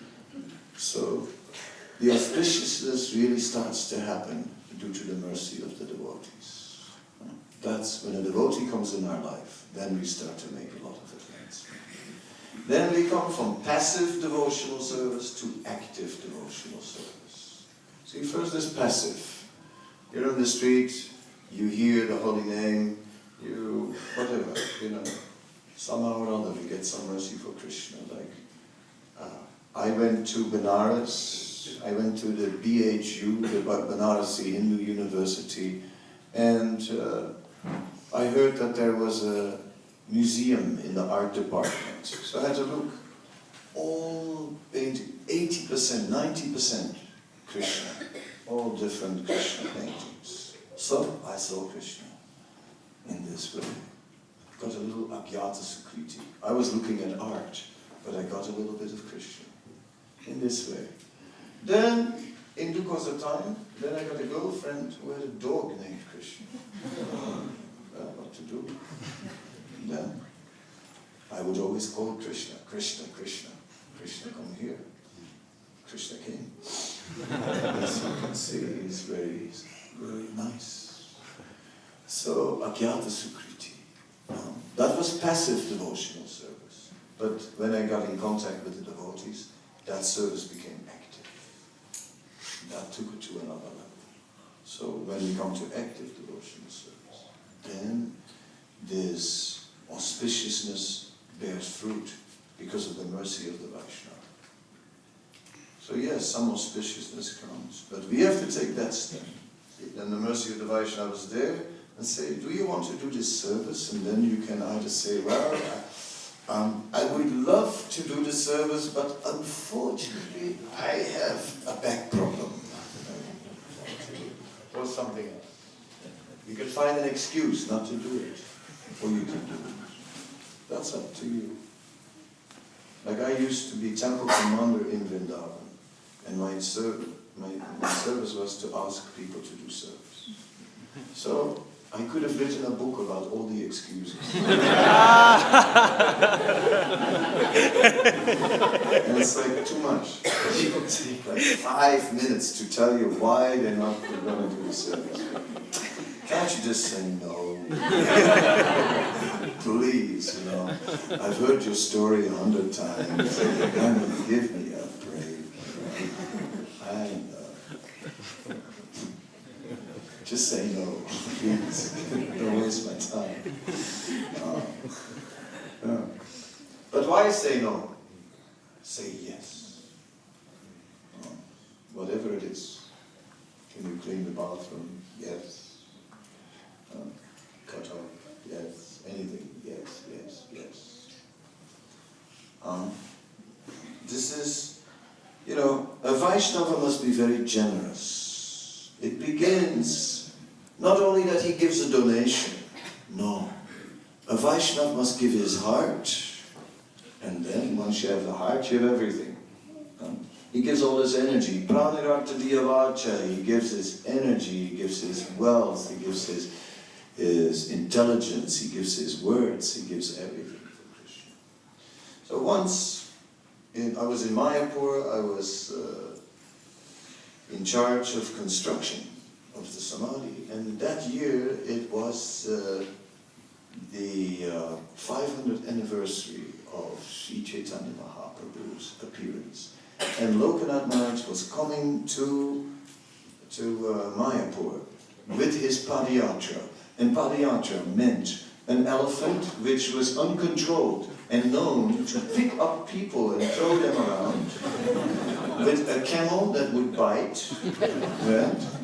Speaker 2: So, the auspiciousness really starts to happen due to the mercy of the devotees. That's when a devotee comes in our life, then we start to make a lot of advance. Then we come from passive devotional service to active devotional service. See, first is passive. You're on the street, you hear the holy name, you, whatever, you know, somehow or other we get some mercy for Krishna. Like, uh, I went to Benares, I went to the BHU, the Banarasi Hindu University, and uh, I heard that there was a museum in the art department. So I had to look. All painting, 80%, 90% Krishna, all different Krishna paintings. So I saw Krishna in this way. Got a little Agyata Sukriti. I was looking at art, but I got a little bit of Krishna in this way. Then, in due course of time, then I got a girlfriend who had a dog named Krishna. Uh, well, what to do? Then I would always call Krishna, Krishna, Krishna, Krishna, come here. Krishna came. As you can see, he's very, very nice. So, Agyata Sukriti. Um, that was passive devotional service. But when I got in contact with the devotees, that service became active. That took it to another level. So when we come to active devotional service, then this auspiciousness bears fruit because of the mercy of the Vaishnava. So yes, some auspiciousness comes, but we have to take that step. Then the mercy of the Vaishnava is there and say, do you want to do this service? And then you can either say, well, um, I would love to do the service, but unfortunately I have a back problem. Or something else. You can find an excuse not to do it, or you can do it. That's up to you. Like I used to be temple commander in Vrindavan, and my, ser- my, my service was to ask people to do service. So I could have written a book about all the excuses. and it's like too much. People take like five minutes to tell you why they're not going to do the service. Can't you just say no? Please, you know. I've heard your story a hundred times. Give me a break. I know just say no. Don't waste my time. Uh, uh. But why say no? Say yes. Uh, whatever it is. Can you clean the bathroom? Yes. cut off? Yes. Anything? Yes, yes, yes. Um, this is, you know, a Vaishnava must be very generous. It begins not only that he gives a donation, no. A Vaishnava must give his heart, and then once you have the heart, you have everything. Um, he gives all his energy. Pranirata Diyavacha, he gives his energy, he gives his wealth, he gives his, his intelligence, he gives his words, he gives everything for Krishna. So once in, I was in Mayapur, I was uh, in charge of construction of the Samadhi, and that year it was uh, the uh, 500th anniversary of Sri Chaitanya Mahaprabhu's appearance. And Lokanath Maharaj was coming to, to uh, Mayapur with his Padayatra. And Padayatra meant an elephant which was uncontrolled and known to pick up people and throw them around, with a camel that would bite, right?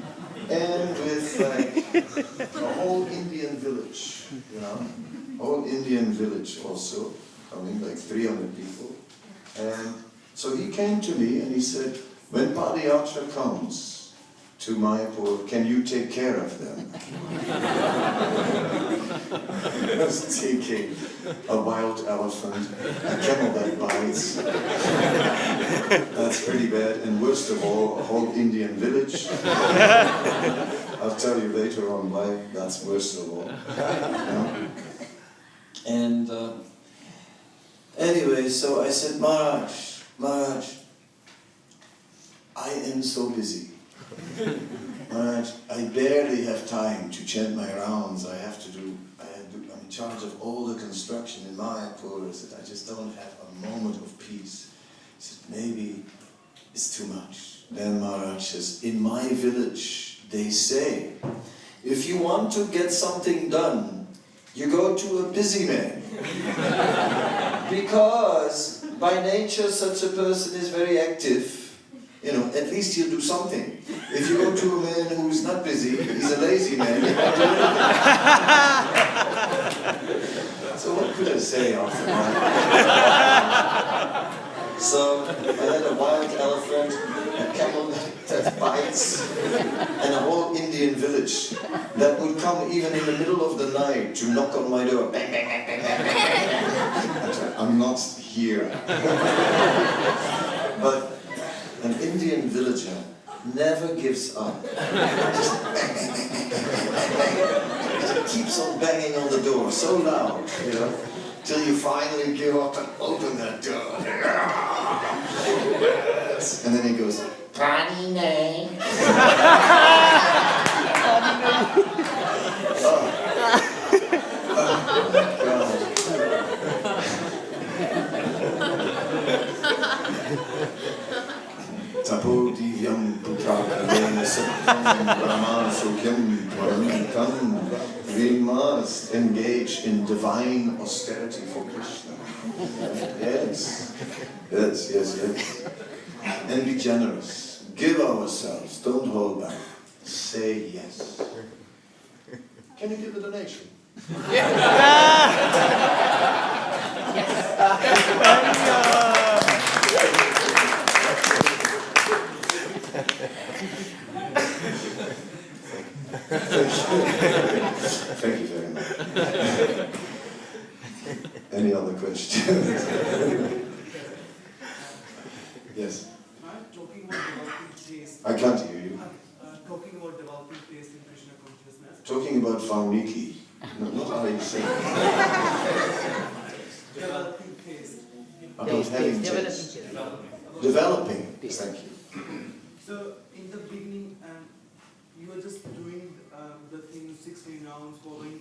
Speaker 2: And with like a whole Indian village, you know, whole Indian village also coming, like 300 people. And so he came to me and he said, when Padayatra comes to Mayapur, can you take care of them? That's taking a wild elephant, a camel that bites. That's pretty bad. And worst of all, a whole Indian village. I'll tell you later on why that's worst of all. And uh, anyway, so I said, Maharaj, Maharaj, I am so busy. Maharaj, I barely have time to check my rounds. I have to do, I I'm in charge of all the construction in Mayapur. I said, I just don't have a moment of peace. He said, maybe it's too much. Then Maharaj says, in my village, they say, if you want to get something done, you go to a busy man. because by nature, such a person is very active. You know, at least he'll do something. If you go to a man who's not busy, he's a lazy man, so what could I say after that? So I had a wild elephant, a camel that bites, and a whole Indian village that would come even in the middle of the night to knock on my door. Bang, bang, bang, bang, bang, bang. I'm not here. but an Indian villager never gives up. Just keeps on banging on the door so loud, you know, till you finally give up and open that door. Yes. And then he goes, Pani name. Tapo divyam putrakadena satyam brahman sukyam paramikam. We must engage in divine austerity for Krishna. Yes, yes, yes, yes. And be generous. Give ourselves. Don't hold back. Say yes. Can you give a donation? Thank you very much. Any other questions? yes,
Speaker 8: I'm talking about developing taste.
Speaker 2: I can't hear you.
Speaker 8: Uh, talking about developing taste in Krishna consciousness.
Speaker 2: Talking about Valmiki. No, not how you say.
Speaker 8: Developing taste.
Speaker 2: About having taste. Developing. Thank you.
Speaker 8: So in the beginning, um, you were just doing um, the thing 16 rounds, following.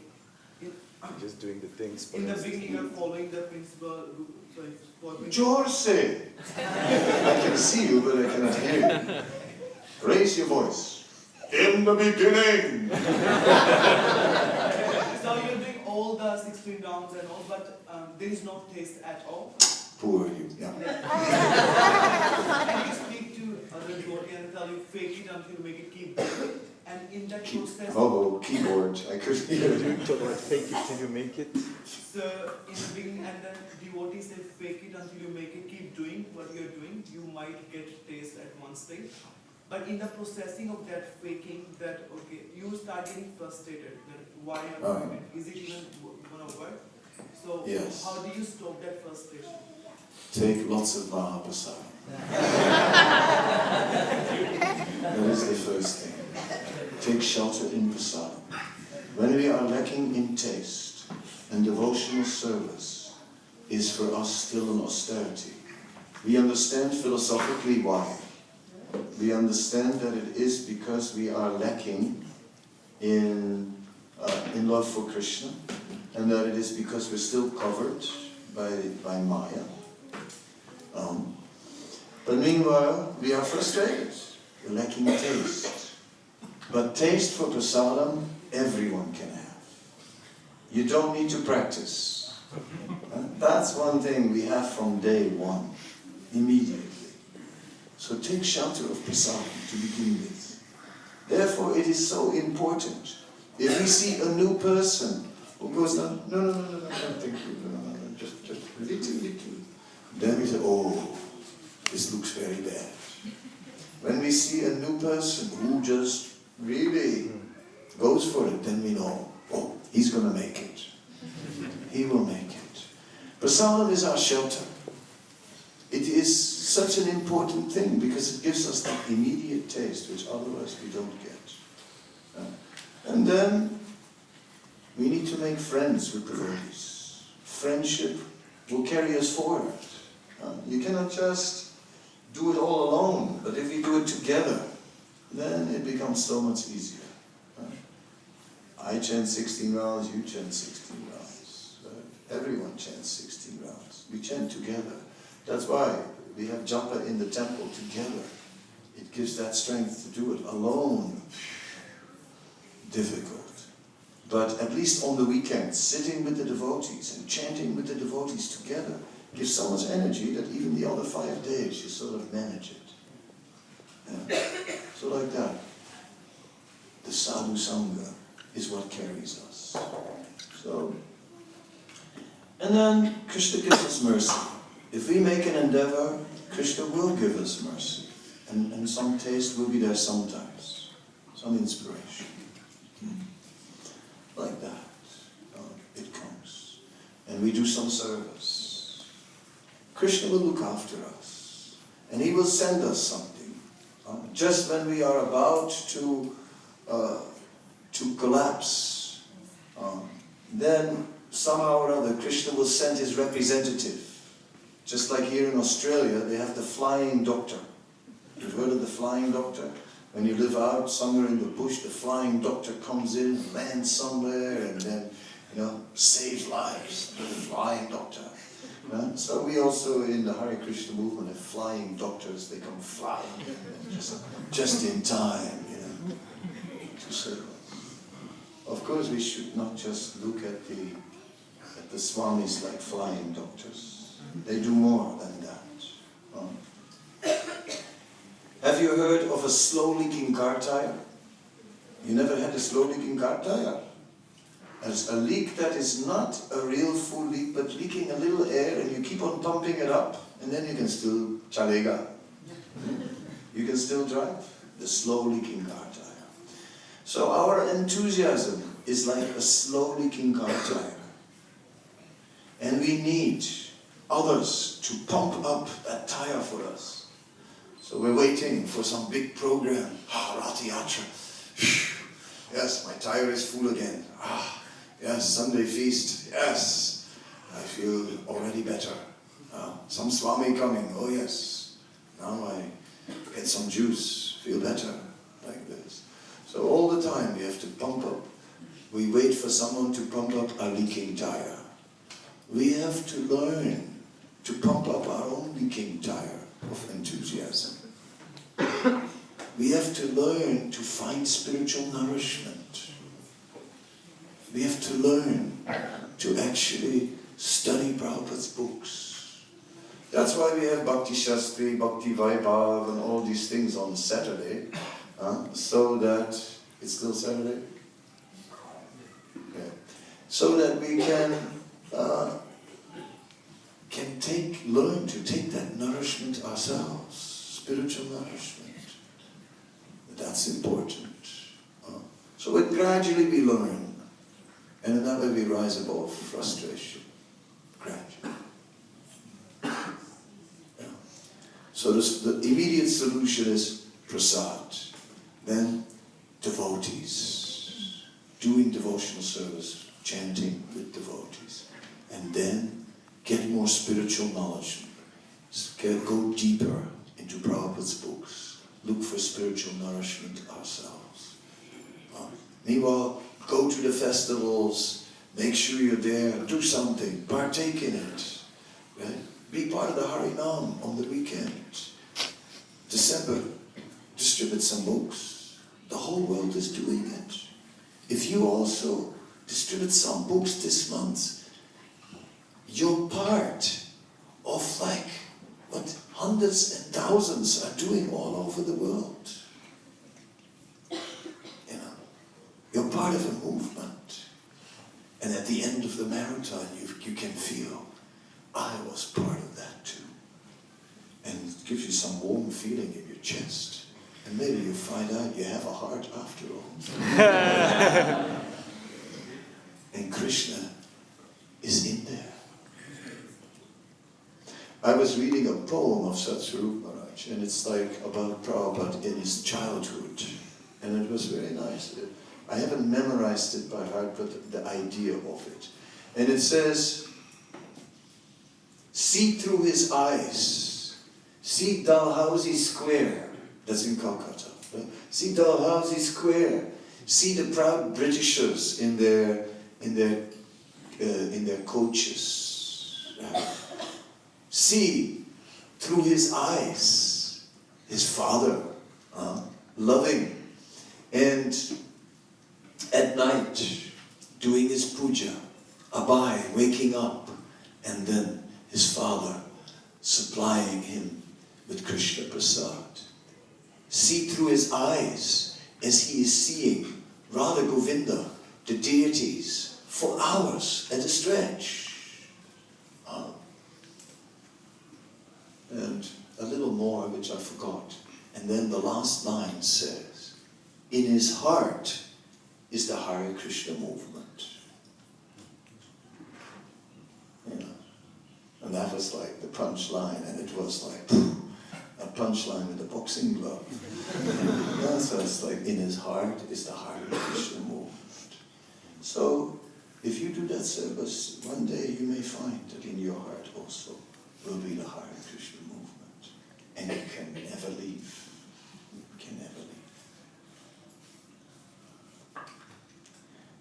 Speaker 8: In,
Speaker 3: Just doing the things.
Speaker 8: in the beginning, you're following the principle. who- Sorry, following-
Speaker 2: Jorse! I can see you, but I cannot hear you. Raise your voice. In the beginning.
Speaker 8: So you're doing all the 16 rounds and all, but um, there is no taste at all.
Speaker 2: Poor you. Yeah.
Speaker 8: Can you speak to other devotee and tell you fake it until you make it keep. And in that process,
Speaker 2: Oh, keyboard, I could hear
Speaker 5: You
Speaker 2: it.
Speaker 5: talk about fake it till you make it.
Speaker 8: so in the beginning, and then devotees say fake it until you make it keep doing what you're doing. You might get taste at one stage. But in the processing of that faking, that okay, you start getting frustrated. That why I'm
Speaker 2: Oh.
Speaker 8: doing it? Is it even w- gonna work? So
Speaker 2: Yes.
Speaker 8: how do you stop that frustration?
Speaker 2: Take lots of Mahaprasad. that is the first thing. Take shelter in prasad. When we are lacking in taste, and devotional service is for us still an austerity, we understand philosophically why. We understand that it is because we are lacking in, uh, in love for Krishna, and that it is because we're still covered by, by Maya. Um, but meanwhile, we are frustrated. Lacking taste. But taste for prasadam, everyone can have. You don't need to practice. And that's one thing we have from day one, immediately. So take shelter of prasadam to begin with. Therefore, it is so important. If we see a new person who goes, no, no, no, no, no, no, thank you, no, no, no, just, just little, little. Then we say, oh, this looks very bad. When we see a new person who just really goes for it, then we know, oh, he's going to make it. He will make it. Prasadam is our shelter. It is such an important thing because it gives us that immediate taste which otherwise we don't get. Uh, and then we need to make friends with the devotees. Friendship will carry us forward. Uh, you cannot just do it all alone, but if we do it together, then it becomes so much easier. I chant 16 rounds, you chant 16 rounds. Everyone chants 16 rounds. We chant together. That's why we have japa in the temple together. It gives that strength to do it alone. Difficult. But at least on the weekends, sitting with the devotees and chanting with the devotees together gives so much energy that even the other five days you sort of manage it. Yeah. So like that. The sadhu sangha is what carries us. So, and then Krishna gives us mercy. If we make an endeavor, Krishna will give us mercy. And, and some taste will be there sometimes. Some inspiration. Hmm. Like that. Uh, it comes. And we do some service. Krishna will look after us. And he will send us something. Uh, just when we are about to, uh, to collapse, um, then somehow or other Krishna will send his representative. Just like here in Australia, they have the flying doctor. You've heard of the flying doctor? When you live out somewhere in the bush, the flying doctor comes in, lands somewhere, and then, you know, saves lives. The flying doctor. So we also in the Hare Krishna movement have flying doctors. They come flying just, just in time, you know, to serve us. Of course, we should not just look at the at the swamis like flying doctors. They do more than that. Um, have you heard of a slow leaking car tire? You never had a slow leaking car tire? As a leak that is not a real full leak, but leaking a little air, and you keep on pumping it up, and then you can still chalega. You can still drive the slow leaking car tire. So our enthusiasm is like a slow leaking car tire. And we need others to pump up that tire for us. So we're waiting for some big program. Ah, Rathayatra. Yes, my tire is full again. Ah, yes, Sunday feast. Yes, I feel already better. Ah, some Swami coming. Oh yes. Now I get some juice. Feel better. Like this. So all the time we have to pump up. We wait for someone to pump up a leaking tire. We have to learn to pump up our own leaking tire of enthusiasm. We have to learn to find spiritual nourishment. We have to learn to actually study Prabhupada's books. That's why we have Bhakti Shastri, Bhakti Vaibhav, and all these things on Saturday, uh, so that it's still Saturday. Yeah. So that we can uh, can take, learn to take that nourishment ourselves, spiritual nourishment. That's important. Uh, so it gradually we learn, and in that way we rise above frustration. Gradually. So the immediate solution is prasad. Then devotees, doing devotional service, chanting with devotees, and then get more spiritual knowledge. Go deeper into Prabhupada's books. Look for spiritual nourishment ourselves. Uh, meanwhile, go to the festivals. Make sure you're there. Do something. Partake in it. Right? Be part of the Harinam on the weekend. December, distribute some books. The whole world is doing it. If you also distribute some books this month, you're part of like what hundreds and thousands are doing all over the world. You know, you're part of a movement. And at the end of the marathon, you, you can feel, I was part of that too. And it gives you some warm feeling in your chest. And maybe you find out you have a heart after all. and Krishna is in there. I was reading a poem of Satsvarup Maharaj, and it's like about Prabhupada in his childhood. And it was very nice. I haven't memorized it by heart, but the idea of it. And it says, see through his eyes, see Dalhousie Square, that's in Calcutta. See Dalhousie Square, see the proud Britishers in their, in their, uh, in their coaches. See through his eyes his father uh, loving and at night doing his puja Abhay waking up and then his father supplying him with krishna prasad. See through his eyes as he is seeing radha govinda the deities for hours at a stretch. Uh, and a little more which I forgot. And then the last line says, In his heart is the Hare Krishna movement. And that was like the punchline, and it was like a punchline with a boxing glove. it's like in his heart is the Hare Krishna movement. So if you do that service, one day you may find that in your heart also will be the Hare Krishna movement. And you can never leave. You can never leave.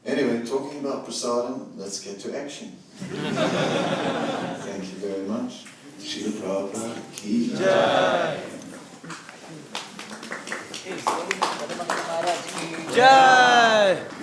Speaker 2: Anyway, talking about prasadam, let's get to action. Thank you very much. Srila Prabhupada ki jai.
Speaker 4: Jai!